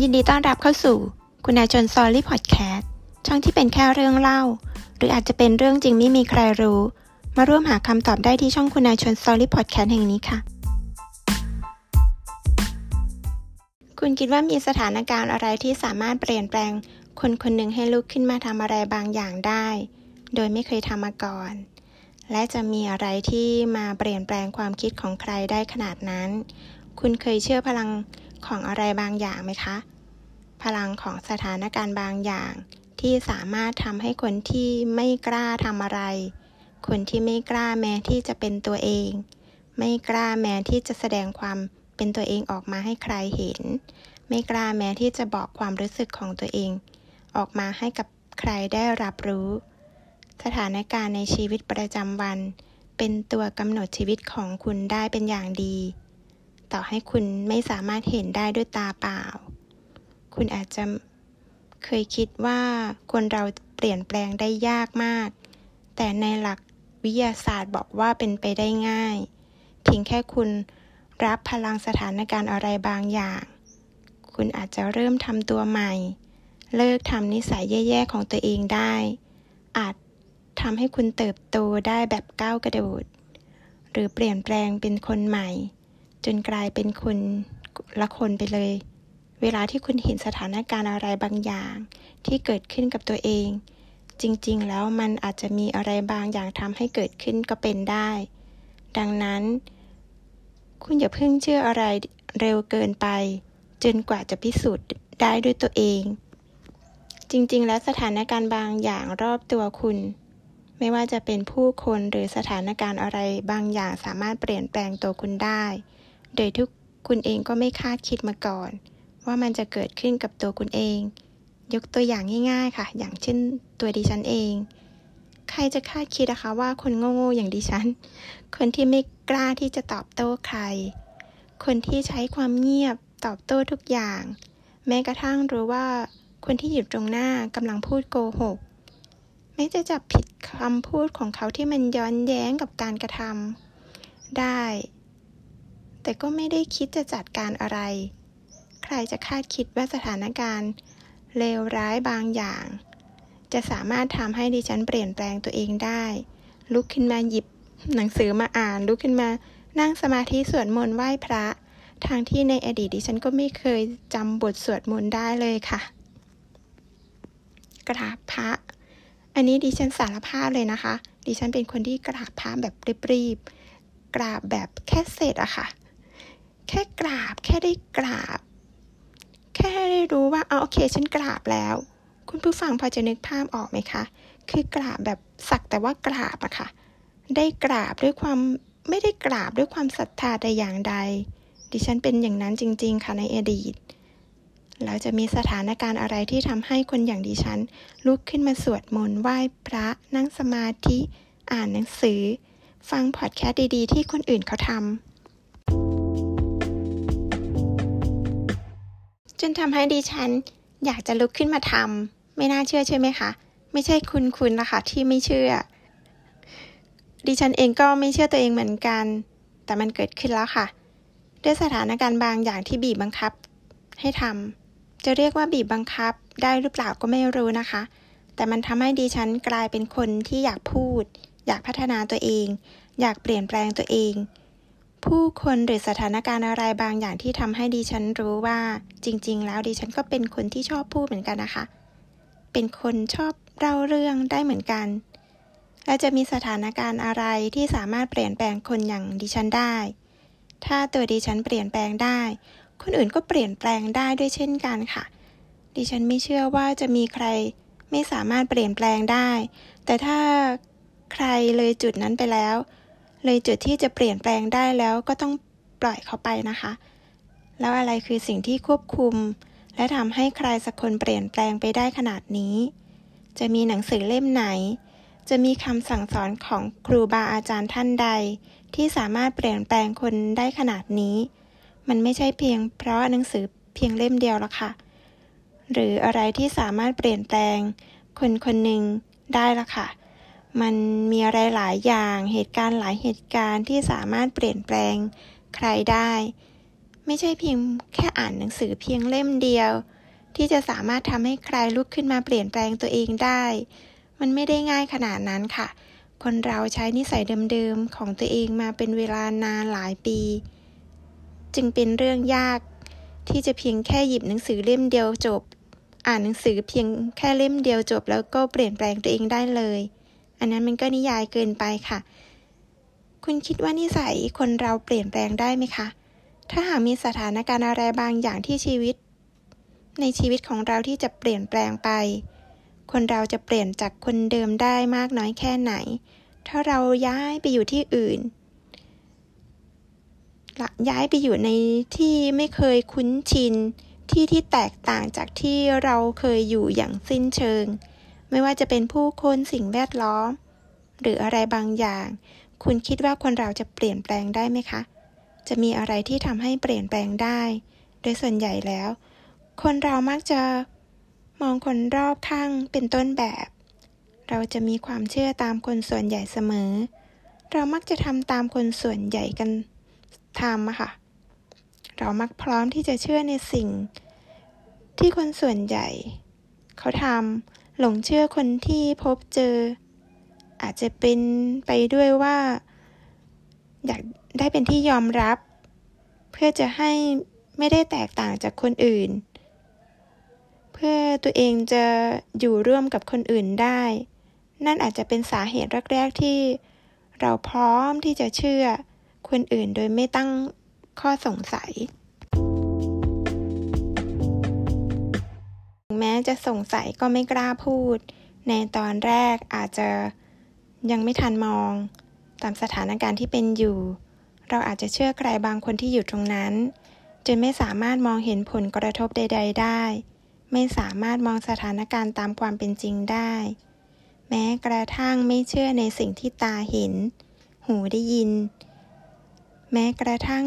ยินดีต้อนรับเข้าสู่ คุณนายชนซอรี่พอดแคสต์ช่องที่เป็นแค่เรื่องเล่า หรืออาจจะเป็นเรื่องจริงไม่มีใครรู้ มาร่วมหาคำตอบได้ที่ช่องคุณนายชนซอรี่พอดแคสต์แห่งนี้ค่ะ คุณคิดว่ามีสถานการณ์อะไรที่สามารถเปลี่ยนแปลง คนคนหนึ่งให้ลุกขึ้นมาทำอะไรบางอย่างได้ โดยไม่เคยทำมาก่อน และจะมีอะไรที่มาเปลี่ยนแปลงความคิดของใครได้ขนาดนั้น คุณเคยเชื่อพลัง ของอะไรบางอย่างไหมคะ พลังของสถานการณ์บางอย่าง ที่สามารถทำให้คนที่ไม่กล้าทำอะไร คนที่ไม่กล้าแม้ที่จะเป็นตัวเอง ไม่กล้าแม้ที่จะแสดงความเป็นตัวเองออกมาให้ใครเห็น ไม่กล้าแม้ที่จะบอกความรู้สึกของตัวเอง ออกมาให้กับใครได้รับรู้ สถานการณ์ในชีวิตประจำวัน เป็นตัวกำหนดชีวิตของคุณได้เป็นอย่างดี ต่อให้คุณไม่สามารถเห็นได้ด้วยตาเปล่า คุณอาจจะเคยคิดว่าคนเราเปลี่ยนแปลงได้ยากมาก แต่ในหลักวิทยาศาสตร์บอกว่าเป็นไปได้ง่าย เพียงแค่คุณรับพลังสถานการณ์อะไรบางอย่าง คุณอาจจะเริ่มทำตัวใหม่ เลิกทำนิสัยแย่ๆของตัวเองได้ อาจทำให้คุณเติบโตได้แบบก้าวกระโดด หรือเปลี่ยนแปลงเป็นคนใหม่ จนกลายเป็นคนละคนไปเลย เวลาที่คุณเห็นสถานการณ์อะไรบางอย่าง ที่เกิดขึ้นกับตัวเอง จริงๆ แล้วมันอาจจะมีอะไรบางอย่างทำให้เกิดขึ้นก็เป็นได้ ดังนั้น คุณอย่าเพิ่งเชื่ออะไรเร็วเกินไป จนกว่าจะพิสูจน์ได้ด้วยตัวเอง จริงๆ แล้วสถานการณ์บางอย่างรอบตัวคุณไม่ว่าจะเป็นผู้คนหรือสถานการณ์อะไรบางอย่างสามารถเปลี่ยนแปลงตัวคุณได้ โดยทุกคุณเองก็ไม่คาดคิดมาก่อน ว่ามันจะเกิดขึ้นกับตัวคุณเอง ยกตัวอย่างง่าย ๆ ค่ะ อย่างเช่นตัวดิฉันเอง ใครจะคาดคิดนะคะว่าคนโง่ๆอย่างดิฉัน คนที่ไม่กล้าที่จะตอบโต้ใคร คนที่ใช้ความเงียบตอบโต้ทุกอย่าง แม้กระทั่งรู้ว่าคนที่อยู่ตรงหน้ากำลังพูดโกหกแม้จะจับผิดคำพูดของเขาที่มันย้อนแย้งกับการกระทำได้ แต่ก็ไม่ได้คิดจะจัดการอะไร ใครจะคาดคิดว่าสถานการณ์เลวร้ายบางอย่าง จะสามารถทำให้ดิฉันเปลี่ยนแปลงตัวเองได้ ลุกขึ้นมาหยิบหนังสือมาอ่าน ลุกขึ้นมานั่งสมาธิสวดมนต์ไหว้พระ ทางที่ในอดีตดิฉันก็ไม่เคยจำบทสวดมนต์ได้เลยค่ะ กราบพระ อันนี้ดิฉันสารภาพเลยนะคะ ดิฉันเป็นคนที่กราบพระแบบรีบๆกราบแบบแค่เสร็จอะค่ะ แค่กราบ แค่ได้กราบ แค่ได้รู้ว่าเอาโอเคฉันกราบแล้ว คุณผู้ฟังพอจะนึกภาพออกไหมคะ คือกราบแบบสักแต่ว่ากราบอะค่ะ ได้กราบด้วยความไม่ได้กราบด้วยความศรัทธาใดอย่างใด ดิฉันเป็นอย่างนั้นจริง ๆ ค่ะในอดีตแล้วจะมีสถานการณ์อะไรที่ทำให้คนอย่างดิฉัน ลุกขึ้นมาสวดมนต์ไหว้พระนั่งสมาธิ อ่านหนังสือ ฟังพอดแคสต์ดีๆ ที่คนอื่นเขาทำ จนทำให้ดิฉันอยากจะลุกขึ้นมาทำไม่น่าเชื่อใช่ไหมคะ ไม่ใช่คุณคุณนะคะที่ไม่เชื่อ ดิฉันเองก็ไม่เชื่อตัวเองเหมือนกัน แต่มันเกิดขึ้นแล้วค่ะ ด้วยสถานการณ์บางอย่างที่บีบบังคับ ให้ทำจะเรียกว่าบีบบังคับได้หรือเปล่าก็ไม่รู้นะคะ แต่มันทำให้ดิฉันกลายเป็นคนที่อยากพูด อยากพัฒนาตัวเอง อยากเปลี่ยนแปลงตัวเอง ผู้คนหรือสถานการณ์อะไรบางอย่างที่ทำให้ดิฉันรู้ว่า จริง ๆ แล้วดิฉันก็เป็นคนที่ชอบพูดเหมือนกันนะคะ เป็นคนชอบเล่าเรื่องได้เหมือนกัน และจะมีสถานการณ์อะไรที่สามารถเปลี่ยนแปลงคนอย่างดิฉันได้ ถ้าตัวดิฉันเปลี่ยนแปลงได้ คนอื่นก็เปลี่ยนแปลงได้ด้วยเช่นกันค่ะ ดิฉันไม่เชื่อว่าจะมีใครไม่สามารถเปลี่ยนแปลงได้ แต่ถ้าใครเลยจุดนั้นไปแล้ว เลยจุดที่จะเปลี่ยนแปลงได้แล้วก็ต้องปล่อยเขาไปนะคะ แล้วอะไรคือสิ่งที่ควบคุม และทำให้ใครสักคนเปลี่ยนแปลงไปได้ขนาดนี้ จะมีหนังสือเล่มไหน จะมีคำสั่งสอนของครูบาอาจารย์ท่านใด ที่สามารถเปลี่ยนแปลงคนได้ขนาดนี้ มันไม่ใช่เพียงเพราะหนังสือเพียงเล่มเดียวละค่ะ หรืออะไรที่สามารถเปลี่ยนแปลงคนคนหนึ่งได้ละค่ะ มันมีอะไรหลายอย่างเหตุการณ์หลายเหตุการณ์ที่สามารถเปลี่ยนแปลงใครได้ ไม่ใช่เพียงแค่อ่านหนังสือเพียงเล่มเดียว ที่จะสามารถทำให้ใครลุกขึ้นมาเปลี่ยนแปลงตัวเองได้ มันไม่ได้ง่ายขนาดนั้นค่ะ คนเราใช้นิสัยเดิมๆของตัวเองมาเป็นเวลานานหลายปี จึงเป็นเรื่องยาก ที่จะเพียงแค่หยิบหนังสือเล่มเดียวจบ อ่านหนังสือเพียงแค่เล่มเดียวจบ แล้วก็เปลี่ยนแปลงตัวเองได้เลย อันนั้นมันก็นิยายเกินไปค่ะ คุณคิดว่านิสัยคนเราเปลี่ยนแปลงได้ไหมคะ ถ้าหากมีสถานการณ์อะไรบางอย่างที่ชีวิต ในชีวิตของเราที่จะเปลี่ยนแปลงไป คนเราจะเปลี่ยนจากคนเดิมได้มากน้อยแค่ไหน ถ้าเราย้ายไปอยู่ที่อื่นย้ายไปอยู่ในที่ไม่เคยคุ้นชินที่ที่แตกต่างจากที่เราเคยอยู่อย่างสิ้นเชิง ไม่ว่าจะเป็นผู้คนสิ่งแวดล้อม หรืออะไรบางอย่าง คุณคิดว่าคนเราจะเปลี่ยนแปลงได้ไหมคะ จะมีอะไรที่ทำให้เปลี่ยนแปลงได้ โดยส่วนใหญ่แล้ว คนเรามักจะมองคนรอบข้างเป็นต้นแบบ เราจะมีความเชื่อตามคนส่วนใหญ่เสมอ เรามักจะทำตามคนส่วนใหญ่กันทำอะค่ะ เรามักพร้อมที่จะเชื่อในสิ่งที่คนส่วนใหญ่ เขาทำ หลงเชื่อคนที่พบเจอ อาจจะเป็นไปด้วยว่า อยากได้เป็นที่ยอมรับ เพื่อจะให้ไม่ได้แตกต่างจากคนอื่น เพื่อตัวเองจะอยู่ร่วมกับคนอื่นได้ นั่นอาจจะเป็นสาเหตุแรกๆที่เราพร้อมที่จะเชื่อคนอื่นโดยไม่ตั้งข้อสงสัย แม้จะสงสัยก็ไม่กล้าพูด ในตอนแรกอาจจะยังไม่ทันมอง ตามสถานการณ์ที่เป็นอยู่ เราอาจจะเชื่อใครบางคนที่อยู่ตรงนั้น จนไม่สามารถมองเห็นผลกระทบใด ๆ ได้ ไม่สามารถมองสถานการณ์ตามความเป็นจริงได้ แม้กระทั่งไม่เชื่อในสิ่งที่ตาเห็น หูได้ยิน แม้กระทั่ง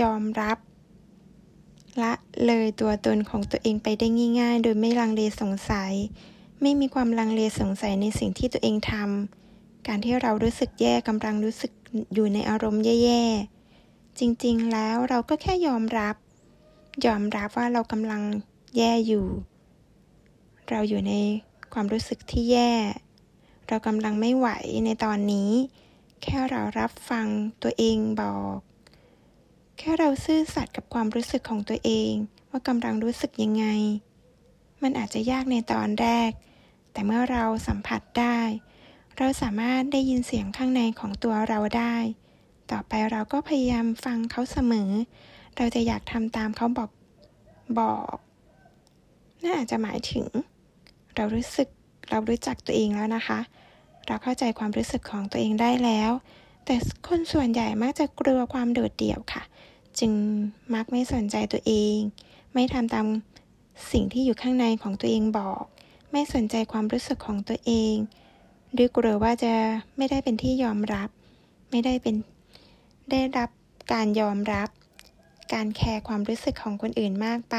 ยอมรับ ละเลยตัวตนของตัวเองไปได้ง่าย ๆ โดยไม่ลังเลสงสัย ไม่มีความลังเลสงสัยในสิ่งที่ตัวเองทำการที่เรารู้สึกแย่กำลังรู้สึกอยู่ในอารมณ์แย่ๆ จริงๆ แล้วเราก็แค่ยอมรับ ยอมรับว่าเรากำลังแย่อยู่ เราอยู่ในความรู้สึกที่แย่ เรากำลังไม่ไหวในตอนนี้ แค่เรารับฟังตัวเองบอก แค่เราซื่อสัตย์กับความรู้สึกของตัวเอง ว่ากำลังรู้สึกยังไง มันอาจจะยากในตอนแรก แต่เมื่อเราสัมผัสได้ เราสามารถได้ยินเสียงข้างในของตัวเราได้ ต่อไปเราก็พยายามฟังเขาเสมอ เราจะอยากทำตามเขาบอกบอกน่าอาจจะหมายถึง เรารู้สึกเรารู้จักตัวเองแล้วนะคะ เราเข้าใจความรู้สึกของตัวเองได้แล้ว แต่คนส่วนใหญ่มักจะกลัวความโดดเดี่ยวค่ะ จึงมักไม่สนใจตัวเอง ไม่ทำตามสิ่งที่อยู่ข้างในของตัวเองบอก ไม่สนใจความรู้สึกของตัวเองด้วยกลัวว่าจะไม่ได้เป็นที่ยอมรับ ไม่ได้เป็นได้รับการยอมรับ การแคร์ความรู้สึกของคนอื่นมากไป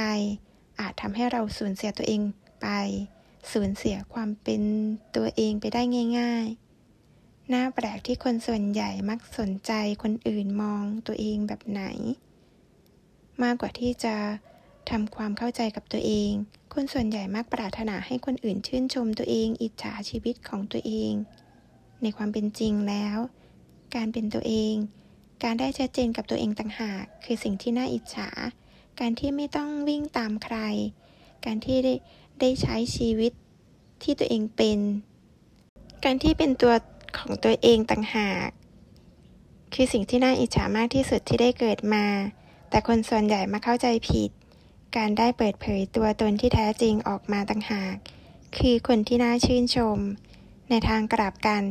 อาจทำให้เราสูญเสียตัวเองไป สูญเสียความเป็นตัวเองไปได้ง่าย ๆ น่าแปลกที่คนส่วนใหญ่มักสนใจคนอื่นมองตัวเองแบบไหน มากกว่าที่จะทำความเข้าใจกับตัวเอง คนส่วนใหญ่มักปรารถนาให้คนอื่นชื่นชมตัวเอง อิจฉาชีวิตของตัวเอง ในความเป็นจริงแล้ว การเป็นตัวเอง การได้ชัดเจนกับตัวเองต่างหาก คือสิ่งที่น่าอิจฉา การที่ไม่ต้องวิ่งตามใคร การที่ได้ได้ใช้ชีวิตที่ตัวเองเป็น การที่เป็นตัวของตัวเองต่างหาก คือสิ่งที่น่าอิจฉามากที่สุดที่ได้เกิดมา แต่คนส่วนใหญ่มาเข้าใจผิด การได้เปิดเผยตัวตนที่แท้จริงออกมาต่างหาก คือคนที่น่าชื่นชม ในทางกลับกัน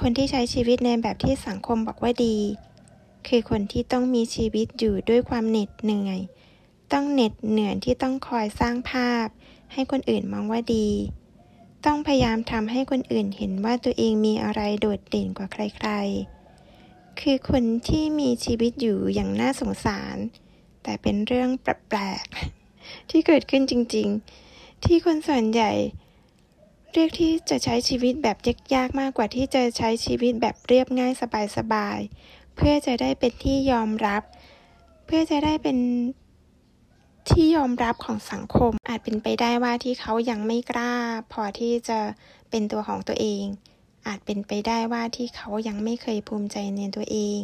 คนที่ใช้ชีวิตในแบบที่สังคมบอกว่าดี คือคนที่ต้องมีชีวิตอยู่ด้วยความเหน็ดเหนื่อย ต้องเหน็ดเหนื่อยที่ต้องคอยสร้างภาพ ให้คนอื่นมองว่าดี ต้องพยายามทำให้คนอื่นเห็นว่าตัวเองมีอะไรโดดเด่นกว่าใคร ๆ คือคนที่มีชีวิตอยู่อย่างน่าสงสาร แต่เป็นเรื่องแปลกๆที่เกิดขึ้นจริงๆ ที่คนส่วนใหญ่เรียกที่จะใช้ชีวิตแบบยากๆมากกว่าที่จะใช้ชีวิตแบบเรียบง่ายสบายๆเพื่อจะได้เป็นที่ยอมรับ เพื่อจะได้เป็นที่ยอมรับของสังคมอาจเป็นไปได้ว่าที่เขายังไม่กล้า พอที่จะเป็นตัวของตัวเอง อาจเป็นไปได้ว่าที่เขายังไม่เคยภูมิใจในตัวเอง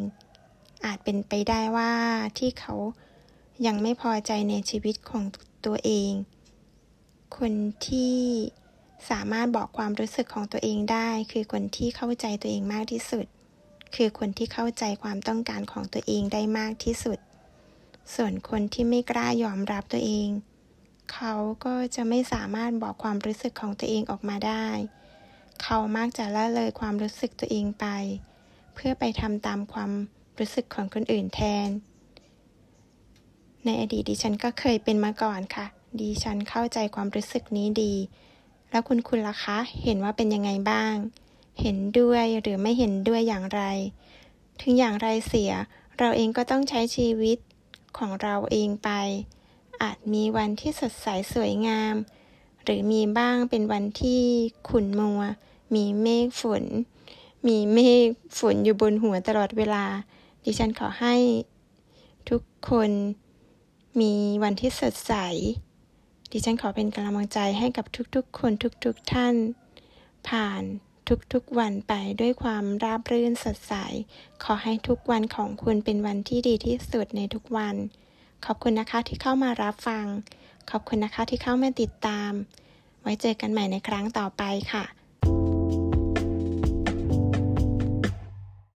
อาจเป็นไปได้ว่าที่เขายังไม่พอใจในชีวิตของตัวเอง คนที่สามารถบอกความรู้สึกของตัวเองได้ คือคนที่เข้าใจตัวเองมากที่สุด คือคนที่เข้าใจความต้องการของตัวเองได้มากที่สุด ส่วนคนที่ไม่กล้ายอมรับตัวเอง เขาก็จะไม่สามารถบอกความรู้สึกของตัวเองออกมาได้ เขามักจะละเลยความรู้สึกตัวเองไป เพื่อไปทำตามความรู้สึกของคนอื่นแทน ในอดีตดิฉันก็เคยเป็นมาก่อนค่ะ ดิฉันเข้าใจความรู้สึกนี้ดี แล้วคุณคุณล่ะคะ เห็นว่าเป็นยังไงบ้าง เห็นด้วยหรือไม่เห็นด้วยอย่างไร ถึงอย่างไรเสีย เราเองก็ต้องใช้ชีวิตของเราเองไป อาจมีวันที่สดใสสวยงาม หรือมีบ้างเป็นวันที่ขุ่นมัว มีเมฆฝน มีเมฆฝนอยู่บนหัวตลอดเวลา ดิฉันขอให้ทุกคนมีวันที่สดใส ดิฉันขอเป็นกำลังใจให้กับทุกๆ คนทุกๆท่าน ผ่านทุกๆวันไปด้วยความราบรื่นสดใส ขอให้ทุกวันของคุณเป็นวันที่ดีที่สุดในทุกวัน ขอบคุณนะคะที่เข้ามารับฟัง ขอบคุณนะคะที่เข้ามาติดตาม ไว้เจอกันใหม่ในครั้งต่อไปค่ะ